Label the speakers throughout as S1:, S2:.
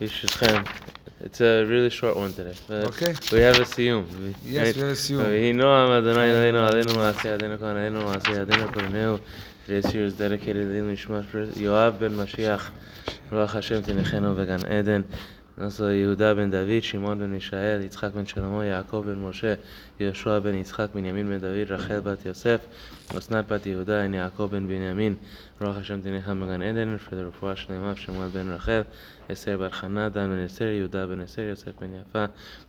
S1: Yishishchem. It's a really short one today.
S2: okay.
S1: We have a siyum.
S2: Yes, right? we have a siyum.
S1: Today's year is dedicated to Yoav ben Mashiach. Ruach Hashem Tinechenu Vegan Eden. Also יהודה בן דוד, שמעון בן מישאל, יצחק בן שלמה, יעקב בן משה, יהושע בן יצחק, בנימין בן דוד, רחל בת יוסף, אסנת בת יהודה, עין יעקב בן בנימין, רוח השם תניחם בגן עדן, for the רפואה שלמה, שמואל בן רחל, אסר בר חנה, דן בן אסר, יהודה בן אסר, יוסף בן יפה,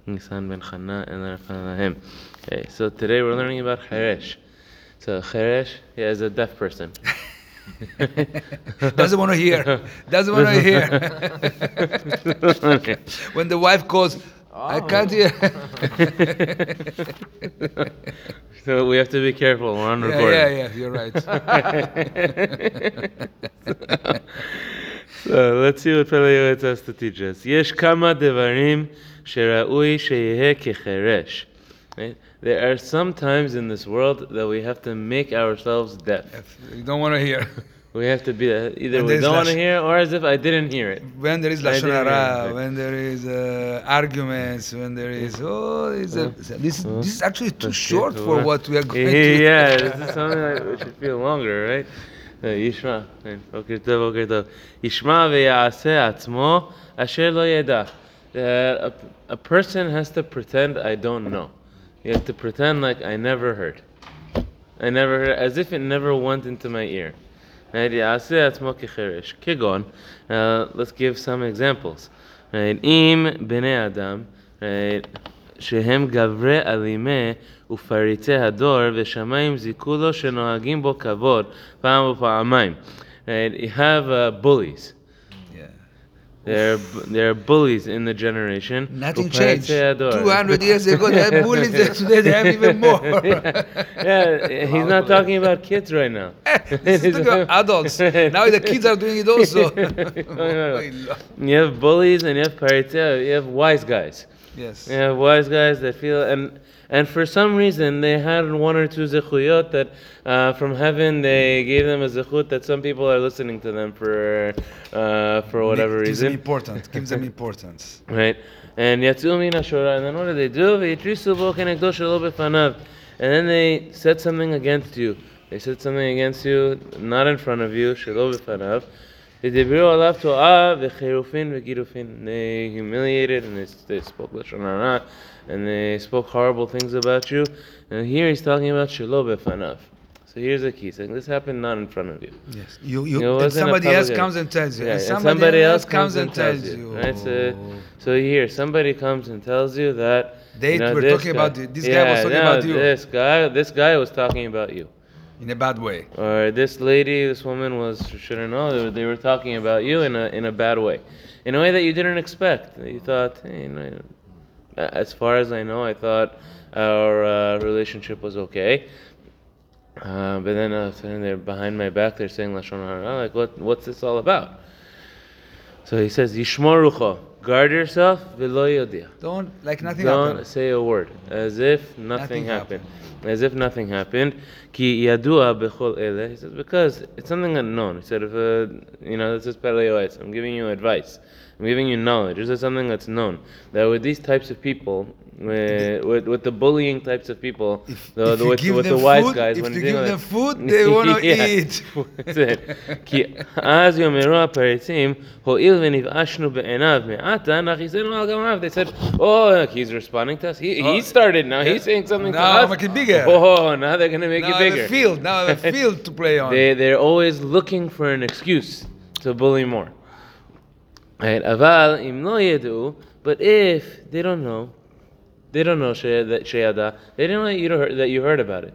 S1: ניסן בן חנה, אין לרפנה להם. Okay, so today we're learning about Cheresh. So Cheresh yeah, is a deaf person.
S2: Doesn't want to hear. Doesn't want to hear. when the wife calls, I oh. can't hear.
S1: so we have to be careful. We're on
S2: yeah. Yeah, yeah, you're right.
S1: so let's see what Pele Yoetz has to teach us. Yesh kama devarim sheraui sheyehe kecheresh. Right? There are some times in this world that we have to make ourselves deaf.
S2: you don't want to hear.
S1: We have to be uh, either
S2: And
S1: we
S2: there's
S1: don't want to
S2: lash-
S1: hear or as if I didn't hear it.
S2: When there is
S1: I
S2: lashon
S1: didn't hear
S2: hara,
S1: it.
S2: when there is uh, arguments, when there is oh, it's a, this
S1: Oh.
S2: this is actually too
S1: Okay,
S2: short
S1: so
S2: for
S1: what-
S2: what we are going
S1: yeah,
S2: to.
S1: yeah, this is something that we should feel longer, right? Uh, ישמע, כן, בוקר טוב, בוקר טוב. ישמע ויעשה עצמו אשר לא ידע. Uh, a, a person has to pretend I don't know. You have to pretend like I never heard. I never heard, as if it never went into my ear. Right? יעשה עצמו כחירש. כגון, uh, let's give some examples. Right? אם בני אדם, right, שהם גברי אלימי ופריצי הדור, ושמיים זיכו לו שנוהגים בו כבוד פעם ופעמיים. Right? You have uh, bullies. There, there are bullies in the generation.
S2: Nothing changed.
S1: Two
S2: hundred years ago, they had bullies. Today, they have even more.
S1: yeah. yeah. he's not talking about kids right now.
S2: he's talking about adults. Now the kids are doing it also.
S1: Oh, oh, you have bullies and you have paritea. You have wise guys
S2: yes.
S1: Have wise guys that feel and and for some reason they had one or two zechuyot that uh, from heaven they gave them a zechut that some people are listening to them for uh, for whatever
S2: Gives them
S1: reason,
S2: importance. Gives them importance.
S1: right? And yatzu min hashora, and then what do they do? V'yitrisu bo kenegdo shelo b'fanav. And then they said something against you. They said something against you, not in front of you, shelo they humiliated and they, they spoke lashon hara and they spoke horrible things about you. And here he's talking about shiloh befanav. So here's the key thing. This happened not in front of you.
S2: Yes. You, you,
S1: you know,
S2: somebody else comes and tells you.
S1: Yeah,
S2: and somebody,
S1: somebody,
S2: else comes and tells you.
S1: Right? So, so, here, somebody comes and tells you that.
S2: They
S1: you know,
S2: were talking
S1: guy,
S2: about you. This yeah, guy was talking
S1: no,
S2: about you.
S1: This guy, this guy was talking about you.
S2: In a bad way.
S1: or this lady, this woman was shouldn't know. They were, talking about you in a in a bad way, in a way that you didn't expect. You thought, hey, you know, as far as I know, I thought our uh, relationship was okay. Uh, but then uh, they're behind my back. They're saying lashon hara. Like, what what's this all about? So he says, Yishmor rucho, guard yourself.
S2: Don't, like nothing
S1: Don't
S2: happened.
S1: say a word, as if nothing,
S2: Nothing
S1: happened.
S2: happened.
S1: As if nothing happened. Ki yadua bechol ele. He says because it's something unknown. He said if uh, you know this is Pele Yoetz. I'm giving you advice. I'm giving you knowledge. This is something that's known. That with these types of people, with, with, with the bullying types of people,
S2: If-
S1: the,
S2: if
S1: the,
S2: you
S1: with,
S2: give
S1: with
S2: them
S1: the wise
S2: food-
S1: guys,
S2: if
S1: when
S2: you
S1: dealing
S2: give
S1: with-
S2: them food, they wanna
S1: Yeah,
S2: eat.
S1: that's it. כי אז יאמרו הפריצים, הואיל ונבאשנו בעיניו מעתה, נכיסנו על גמריו. They said, oh, he's responding to us. He, he
S2: Oh,
S1: started now.
S2: yeah.
S1: He's saying something
S2: Now
S1: to us.
S2: make it bigger.
S1: Oh, now they're going to make
S2: now
S1: it
S2: I have
S1: bigger.
S2: a field. Now I have a field to play on.
S1: They, they're always looking for an excuse to bully more. Right? Aval im lo yedu, but if they don't know, they don't know that sheyada, they don't know that you heard, that you heard about it.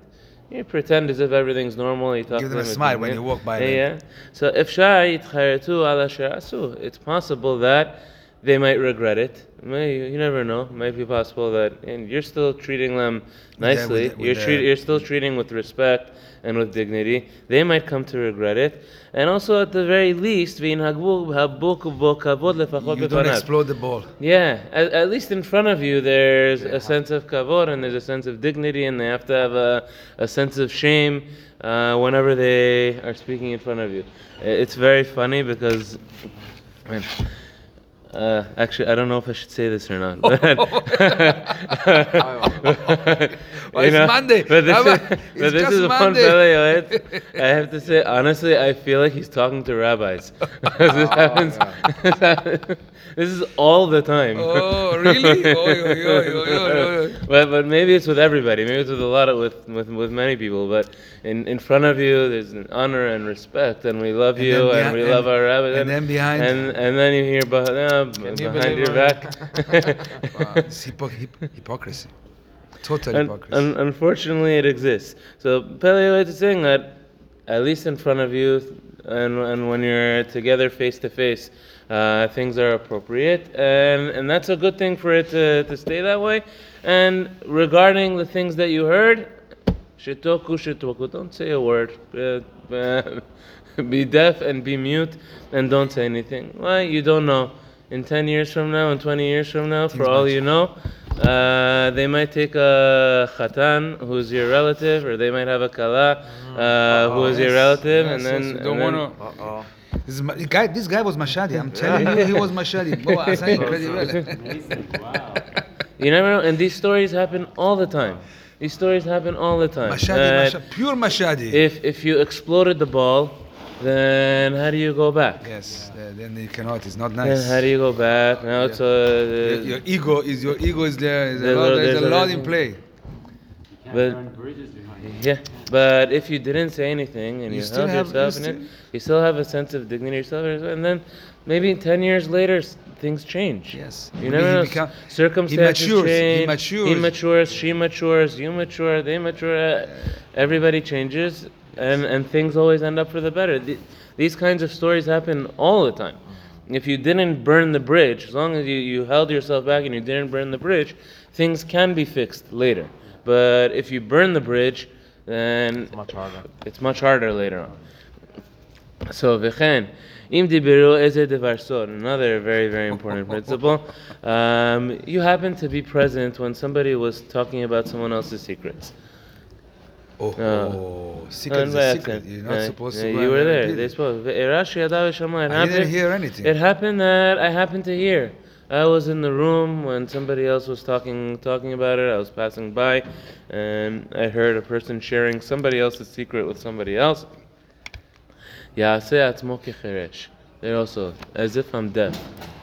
S1: You pretend as if everything's normal. You talk
S2: Give them a smile when you walk by.
S1: Yeah. So if shai ala It's possible that they might regret it. May, you never know. It might be possible that and you're still treating them nicely.
S2: with with
S1: you're, treat, you're still treating with respect and with dignity. They might come to regret it. And also, at the very least, v'inhagbu habuk bo kavod lefachot
S2: you don't explode the ball.
S1: Yeah, at, at least in front of you, there's a sense of kavod and there's a sense of dignity, and they have to have a, a sense of shame uh, whenever they are speaking in front of you. It's very funny because. man, Uh, actually, I don't know if I should say this or not. But,
S2: Well, it's Monday.
S1: But this, is, but
S2: it's
S1: this
S2: just
S1: is one
S2: Monday.
S1: Pele Yoetz. I have to say, honestly, I feel like he's talking to rabbis. this happens. This, happens- this is all the time.
S2: Oh, really?
S1: But but maybe it's with everybody. Maybe it's with a lot of with with, with many people. But in, in front of you, there's an honor and respect, and we love
S2: And
S1: you, and
S2: behi-
S1: we love our rabbis.
S2: and then behind-
S1: and and then you hear behind,
S3: you
S1: behind your back.
S2: Wow, it's hypo- hyp- hypocrisy. Total
S1: Un-
S2: hypocrisy.
S1: un- unfortunately, it exists. So Paleo is saying that at least in front of you, and, and when you're together face to face, uh, things are appropriate, and and that's a good thing for it to, to stay that way. And regarding the things that you heard, shitoku shitoku, don't say a word. Uh, uh, be deaf and be mute, and don't say anything. Why? You don't know in 10 years from now in 20 years from now, for all you know, uh, they might take a chatan who's your relative, or they might have a kala mm-hmm. uh, who is your relative, and then. Yes,
S2: don't
S1: want
S2: to.
S3: Uh-oh.
S2: This, guy, this guy was Mashadi. I'm telling you, he was Mashadi.
S1: You never know, and these stories happen all the time. These stories happen all the time.
S2: Mashadi,
S1: uh,
S2: Mashadi pure Mashadi.
S1: If if you exploded the ball then how do you go back?
S2: Yes, uh, then you cannot. It's not nice.
S1: Then
S2: nice.
S1: how do you go back? Now it's
S2: Your,
S1: uh,
S2: your ego is your ego is there. There's a lot, there's
S1: there's
S2: a
S1: a-
S2: lot in play.
S1: but yeah. But if you didn't say anything and
S2: You
S1: you,
S2: still
S1: held
S2: have-
S1: yourself
S2: you
S1: in it, you still have a sense of dignity yourself, and then maybe ten years later things change.
S2: Yes.
S1: You
S2: Maybe
S1: never
S2: he
S1: know.
S2: become-
S1: Circumstances
S2: he matures, he
S1: change. He
S2: matures.
S1: matures. She matures. You mature. They mature. uh, Everybody changes, and and things always end up for the better. The- These kinds of stories happen all the time. If you didn't burn the bridge, as long as you, you held yourself back and you didn't burn the bridge, things can be fixed later. But if you burn the bridge, then
S3: Much harder.
S1: it's much harder later on. So, v'chen, im dibiru eze devar sod, another very, very important principle. Um, you happen to be present when somebody was talking about someone else's secrets.
S2: Oh, secret is a secret. You're not supposed to.
S1: You were there. They
S2: it.
S1: spoke. Ve'erash yadav v'shama. It
S2: I didn't hear anything.
S1: It happened that I happened to hear. I was in the room when somebody else was talking talking about it. I was passing by, and I heard a person sharing somebody else's secret with somebody else. Ya'aseh atzmo kecheresh. There also, as if I'm deaf.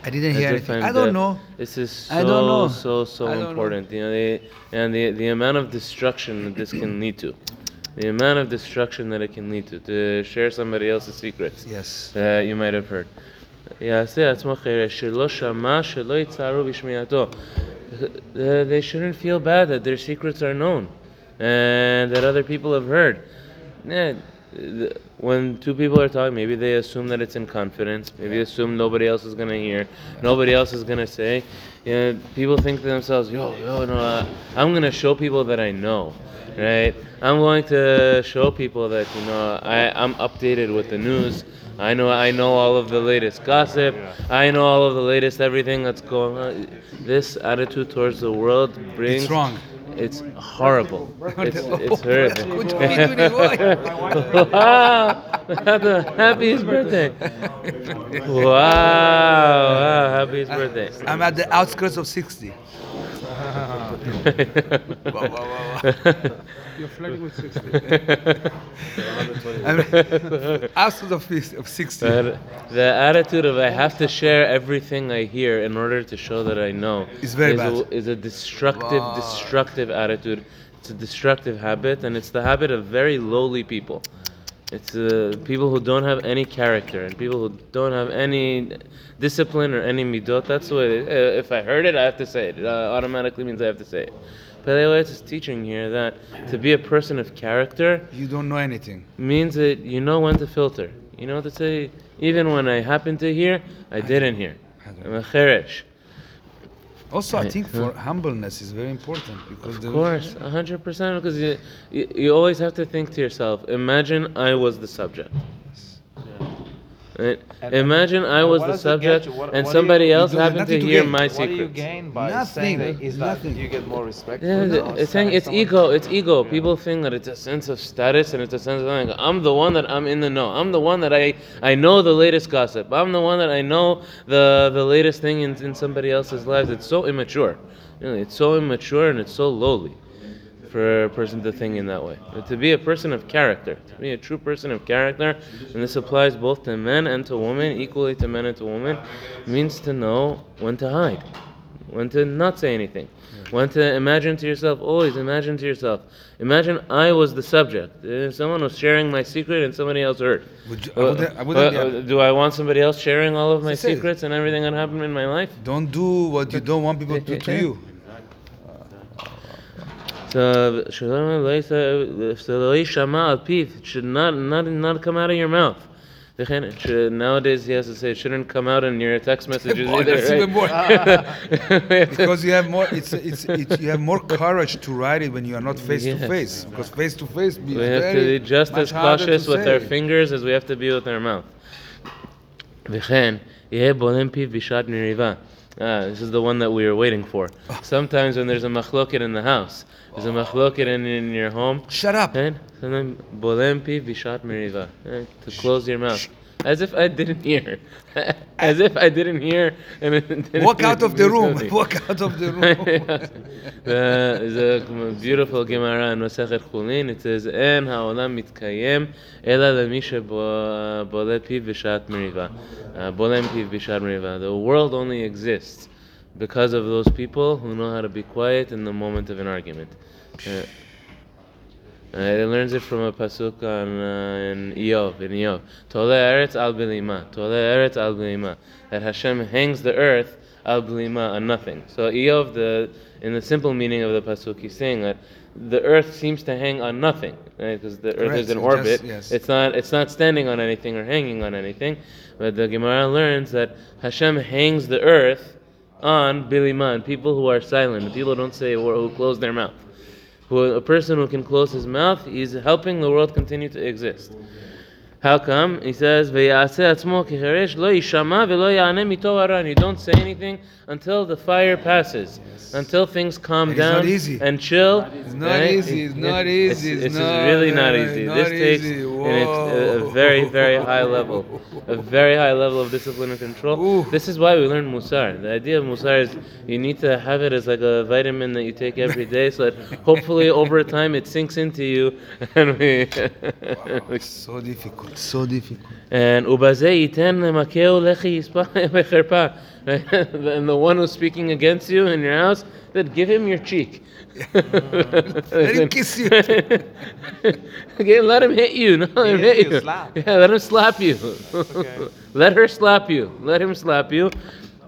S2: I didn't hear
S1: it.
S2: I don't know.
S1: This is so
S2: I don't know.
S1: so so
S2: important. Know.
S1: You know, and the the amount of destruction that this can lead to, the amount of destruction that it can lead to to share somebody else's secrets.
S2: Yes.
S1: You might have heard. Uh, they shouldn't feel bad that their secrets are known and that other people have heard. Yeah, when two people are talking, maybe they assume that it's in confidence. Maybe assume nobody else is gonna hear, nobody else is gonna say. Yeah, people think to themselves, "Yo, yo, no, uh, I'm gonna show people that I know, right? I'm going to show people that you know I, I'm updated with the news. I know I know all of the latest gossip. I know all of the latest everything that's going on. This attitude towards the world brings
S2: It's wrong.
S1: It's horrible. It's, it's horrific.
S2: Good to meet you, boy.
S1: wow! The happiest birthday! Wow! Wow! Happiest birthday!
S2: I'm at the outskirts of 60.
S3: You're flirting with 60.
S2: I'm outskirts of, fis- of 60.
S1: But the attitude of I have to share everything I hear in order to show that I know
S2: It's very
S1: is,
S2: bad.
S1: A, is a destructive,
S2: Wow.
S1: destructive attitude. It's a destructive habit, and it's the habit of very lowly people. It's uh, people who don't have any character and people who don't have any discipline or any midot. That's the way. uh, if I heard it, I have to say it. It uh, automatically means I have to say it. But Pele Yoetz is teaching here that to be a person of character
S2: You don't know anything.
S1: means that you know when to filter. You know what to say. Even when I happen to hear, I didn't hear. I'm a cheresh.
S2: Also, I
S1: Right.
S2: think for humbleness is very important because
S1: Of course, a hundred percent. Because you, you, you always have to think to yourself. Imagine I was the subject. Right?
S3: And-
S1: Imagine I was the
S3: does it get
S1: subject
S3: you? What-
S1: and
S3: what
S1: somebody
S3: you-
S1: else
S2: you
S1: happened to
S2: to
S1: hear
S2: gain.
S1: my
S3: What do you gain by
S2: Nothing.
S3: saying that? Is that
S2: Nothing.
S3: you get more respect?
S1: Yeah,
S3: for
S1: th- it's saying it's ego. It's ego. People think that it's a sense of status and it's a sense of like I'm the one that I'm in the know. I'm the one that I I know the latest gossip. I'm the one that I know the the latest thing in, in somebody else's lives. It's so immature. Really, it's so immature and it's so lowly for a person to think in that way. But to be a person of character, to be a true person of character, and this applies both to men and to women, equally to men and to women, means to know when to hide, when to not say anything, when to imagine to yourself, always imagine to yourself. Imagine I was the subject. Uh, Someone was sharing my secret and somebody else heard.
S2: Would you- I
S1: Uh,
S2: wouldn't- I wouldn't-
S1: uh,
S2: yeah.
S1: do I want somebody else sharing all of my secrets and everything that happened in my life?
S2: Don't do what you don't want people to do to you.
S1: So שלא לא יישא- שלא יישמע על פיו, it should not, not, not come out of your mouth. וכן, it should- nowadays he has to say it shouldn't come out in your text messages
S2: Boy,
S1: either,
S2: that's
S1: right?
S2: even more.
S1: because
S2: because you have more it's, it's, it's you have more courage to write it when you are not face to
S1: Yes.
S2: face because face to face be
S1: we have to
S2: very
S1: be just
S2: much
S1: as
S2: harder
S1: cautious
S2: to
S1: with our
S2: say.
S1: fingers as we have to be with our mouth. וכן, יהיה בולם פיו בשעת מריבה. Ah, this is the one that we were waiting for. Ah. Sometimes when there's a machloket in the house, there's a ah. machloket in, in your home.
S2: Shut up.
S1: And, then, meriva. Eh, to close your mouth. As if I didn't hear. As if I didn't hear. Didn't
S2: Walk out of the room. Walk out of the room.
S1: the, a beautiful Gemara in Masechet Chulin. It says, "En haolam mitkayem ela lemi bolem piv b'shat meriva." Uh, bolem piv b'shat meriva. The world only exists because of those people who know how to be quiet in the moment of an argument. Uh, uh, it learns it from a pasuk on uh, in Iyov, in Iyov. Tole eretz al bilima, tole eretz al bilima. That Hashem hangs the earth al bilima on nothing. So Iyov, the in the simple meaning of the pasuk, he's saying that the earth seems to hang on nothing, right? Because the earth
S2: Correct,
S1: is in orbit.
S2: just- yes.
S1: It's not it's not standing on anything or hanging on anything. But the Gemara learns that Hashem hangs the earth on bilima, on people who are silent, people who don't say or who close their mouth who a person who can close his mouth, is helping the world continue to exist. How come? He says, "Ve'yaseh atzmo kicheresh lo yishama ve'lo ya'aneh mito You don't say anything until the fire passes, yes. until things calm
S2: it's
S1: down and chill.
S2: It's not
S1: right?
S2: easy. It's not easy. It's,
S1: it's, it's
S2: not,
S1: really not easy.
S2: Not
S1: this
S2: easy.
S1: takes a, very, very high level, a very high level of discipline and control. This is why we learn musar. The idea of musar is you need to have it as like a vitamin that you take every day, so that hopefully over time it sinks into you. And we wow, it's
S2: so difficult. So difficult.
S1: And Ubaze Yiten Makeo Lechi Bechirpa. And the one who's speaking against you in your house, then give him your cheek.
S2: let him kiss you.
S1: okay, let him hit you. No, let him
S3: hit you.
S1: Yeah, let him slap you. let her slap you. Let him slap you.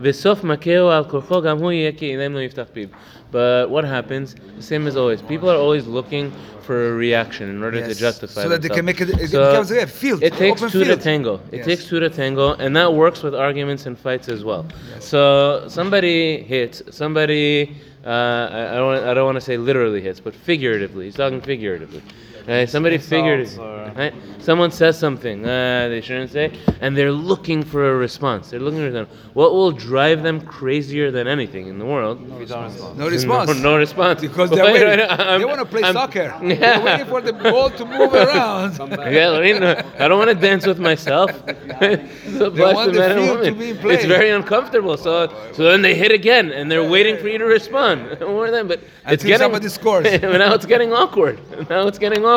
S1: V'sof makeo al gam hu yiftach piv. But what happens? Same as always. People are always looking for a reaction in order
S2: yes.
S1: to justify
S2: so that themselves. they can make it. It so becomes a field.
S1: It takes two
S2: field.
S1: to tango. It
S2: yes.
S1: takes two to tango, and that works with arguments and fights as well. Yes. So somebody hits somebody. Uh, I, I don't. I don't want to say literally hits, but figuratively. He's talking figuratively. Right? Somebody figured.
S3: Insults or-
S1: Right? Someone says something uh, they shouldn't say, and they're looking for a response. They're looking for them. What will drive them crazier than anything in the world?
S3: We don't
S2: no response
S1: No, no response.
S2: because they're
S1: Wait,
S2: waiting.
S1: wait,
S2: they want to play
S1: I'm-
S2: soccer
S1: Yeah.
S2: they're waiting for the ball to move around
S1: Yeah, Lorraine, I don't want to dance with myself. This applies
S2: want the
S1: men and
S2: field to be
S1: It's very uncomfortable. So, so then they hit again, and they're waiting for you to respond. More than, but it's
S2: Until
S1: getting
S2: somebody scores.
S1: now it's getting awkward. Now it's getting awkward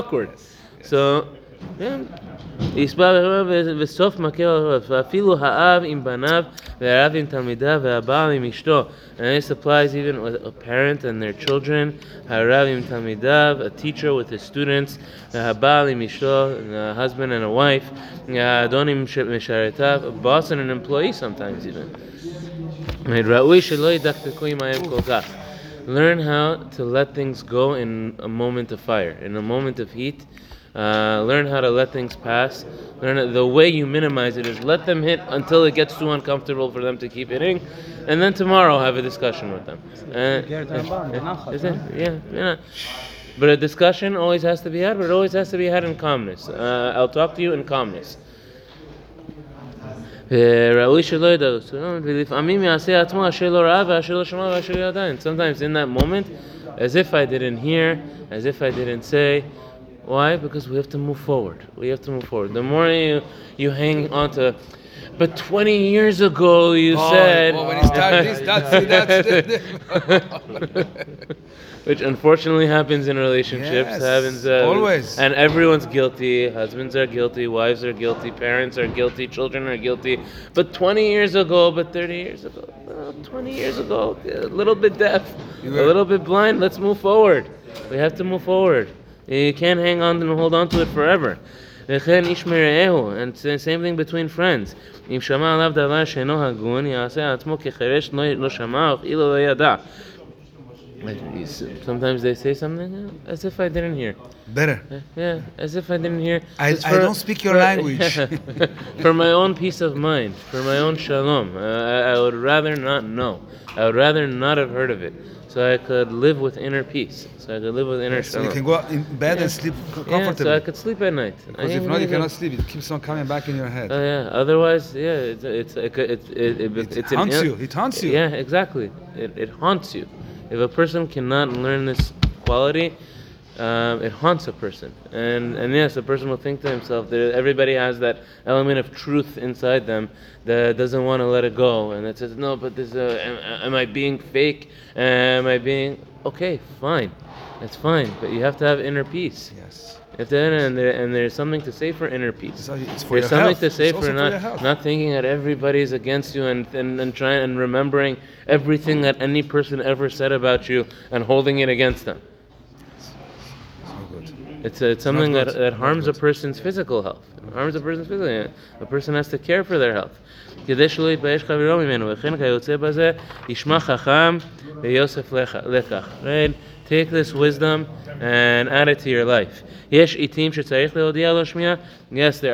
S1: So, yeah. יסבע וסוף מכהו ואפילו האב עם בניו והרב עם תלמידיו והבעל עם אשתו. And this applies even with a parent and their children, הרב עם תלמידיו, a teacher with his students, והבעל עם אשתו, a husband and a wife, האדון עם משרתיו, a boss and an employee sometimes even. ראוי שלא ידקדקו עמהם כל כך. Learn how to let things go in a moment of fire, in a moment of heat. Uh, learn how to let things pass. Learn the way you minimize it is let them hit until it gets too uncomfortable for them to keep hitting, and then tomorrow have a discussion with them. Uh, is it? Yeah, yeah. But a discussion always has to be had, but it always has to be had in calmness. Uh, I'll talk to you in calmness. Sometimes in that moment, as if I didn't hear, as if I didn't say. Why? Because we have to move forward. We have to move forward. The more you, you hang on to, but 20 years ago you
S2: Oh,
S1: said.
S2: well, when he started this, that's- that's-
S1: Which unfortunately happens in relationships.
S2: Yes,
S1: happens uh,
S2: always.
S1: and everyone's guilty. Husbands are guilty. Wives are guilty. Parents are guilty. Children are guilty. But 20 years ago, but 30 years ago, uh, 20 years ago, a little bit deaf,
S2: You
S1: a
S2: were-
S1: little bit blind. Let's move forward. We have to move forward. You can't hang on and hold on to it forever. וכן איש מרעהו, and the same thing between friends. אם שמע עליו דבר שאינו הגון, יעשה עצמו כחירש לא לא שמע, או כאילו לא ידע. Sometimes they say something uh, as if I didn't hear.
S2: Better.
S1: Yeah, as if I didn't hear.
S2: I-
S1: It's
S2: I don't speak your language.
S1: for my own peace of mind, for my own shalom. Uh, I, I would rather not know. I would rather not have heard of it, so I could live with inner peace. So I could live with inner
S2: So you can go in bed and sleep comfortably.
S1: yeah, so I could sleep at night.
S2: Because if not, you cannot sleep. It keeps on coming back in your head.
S1: Oh yeah. Otherwise, yeah, it's it's it, it, it, it,
S2: It haunts you. It haunts you.
S1: Yeah, exactly. It, it haunts you. If a person cannot learn this quality, um, it haunts a person. And and yes, a person will think to himself that everybody has that element of truth inside them that doesn't want to let it go, and that says, no, but this, uh, am, am I being fake? Am I being okay? Fine, that's fine. But you have to have inner peace.
S2: Yes.
S1: If there, and, there, and there's something to say for inner peace.
S2: So it's for
S1: There's
S2: your
S1: something
S2: health.
S1: to say
S2: It's also
S1: for
S2: for your
S1: not
S2: health.
S1: not thinking that everybody's against you and, and, and trying and remembering everything that any person ever said about you and holding it against them.
S2: So good.
S1: It's, it's something
S2: not
S1: that,
S2: good.
S1: that
S2: Not
S1: harms a
S2: good.
S1: person's physical health. It harms a person's physical health. A person has to care for their health. כדי שלא יתבייש חברו ממנו, וכן כיוצא בזה, ישמע חכם ויוסף לך- לקח. Right? Take this wisdom and add it to your life. Yes, there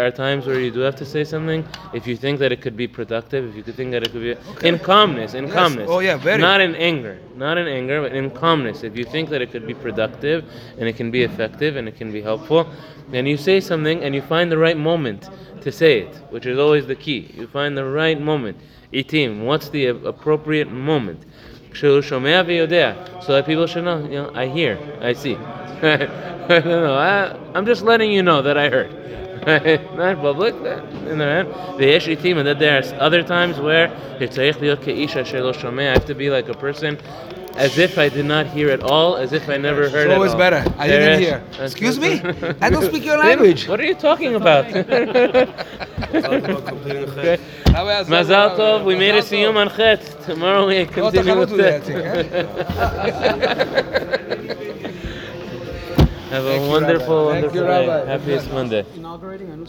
S1: are times where you do have to say something if you think that it could be productive, if you could think that it could be okay. in calmness, in
S2: yes.
S1: calmness.
S2: Oh yeah, very.
S1: Not in anger, not in anger, but in calmness. If you think that it could be productive and it can be effective and it can be helpful, then you say something and you find the right moment to say it, which is always the key. You find the right moment. Itim, what's the appropriate moment? כשהוא שומע ויודע, so that people should know, you know, I hear, I see. I don't know, I, I'm just letting you know that I heard. not public, in the hand. ויש עיתים, and that there are other times where שצריך להיות כאיש אשר לא שומע, I have to be like a person as if I did not hear at all, as if I never heard
S2: it's always better. I didn't hear. Excuse me? I don't speak your language.
S1: What are you talking about? Mazal Tov, we made a siyum on Chet. Tomorrow we continue with that. Eh? Have a wonderful, wonderful day. Happiest Monday.
S3: Inaugurating a new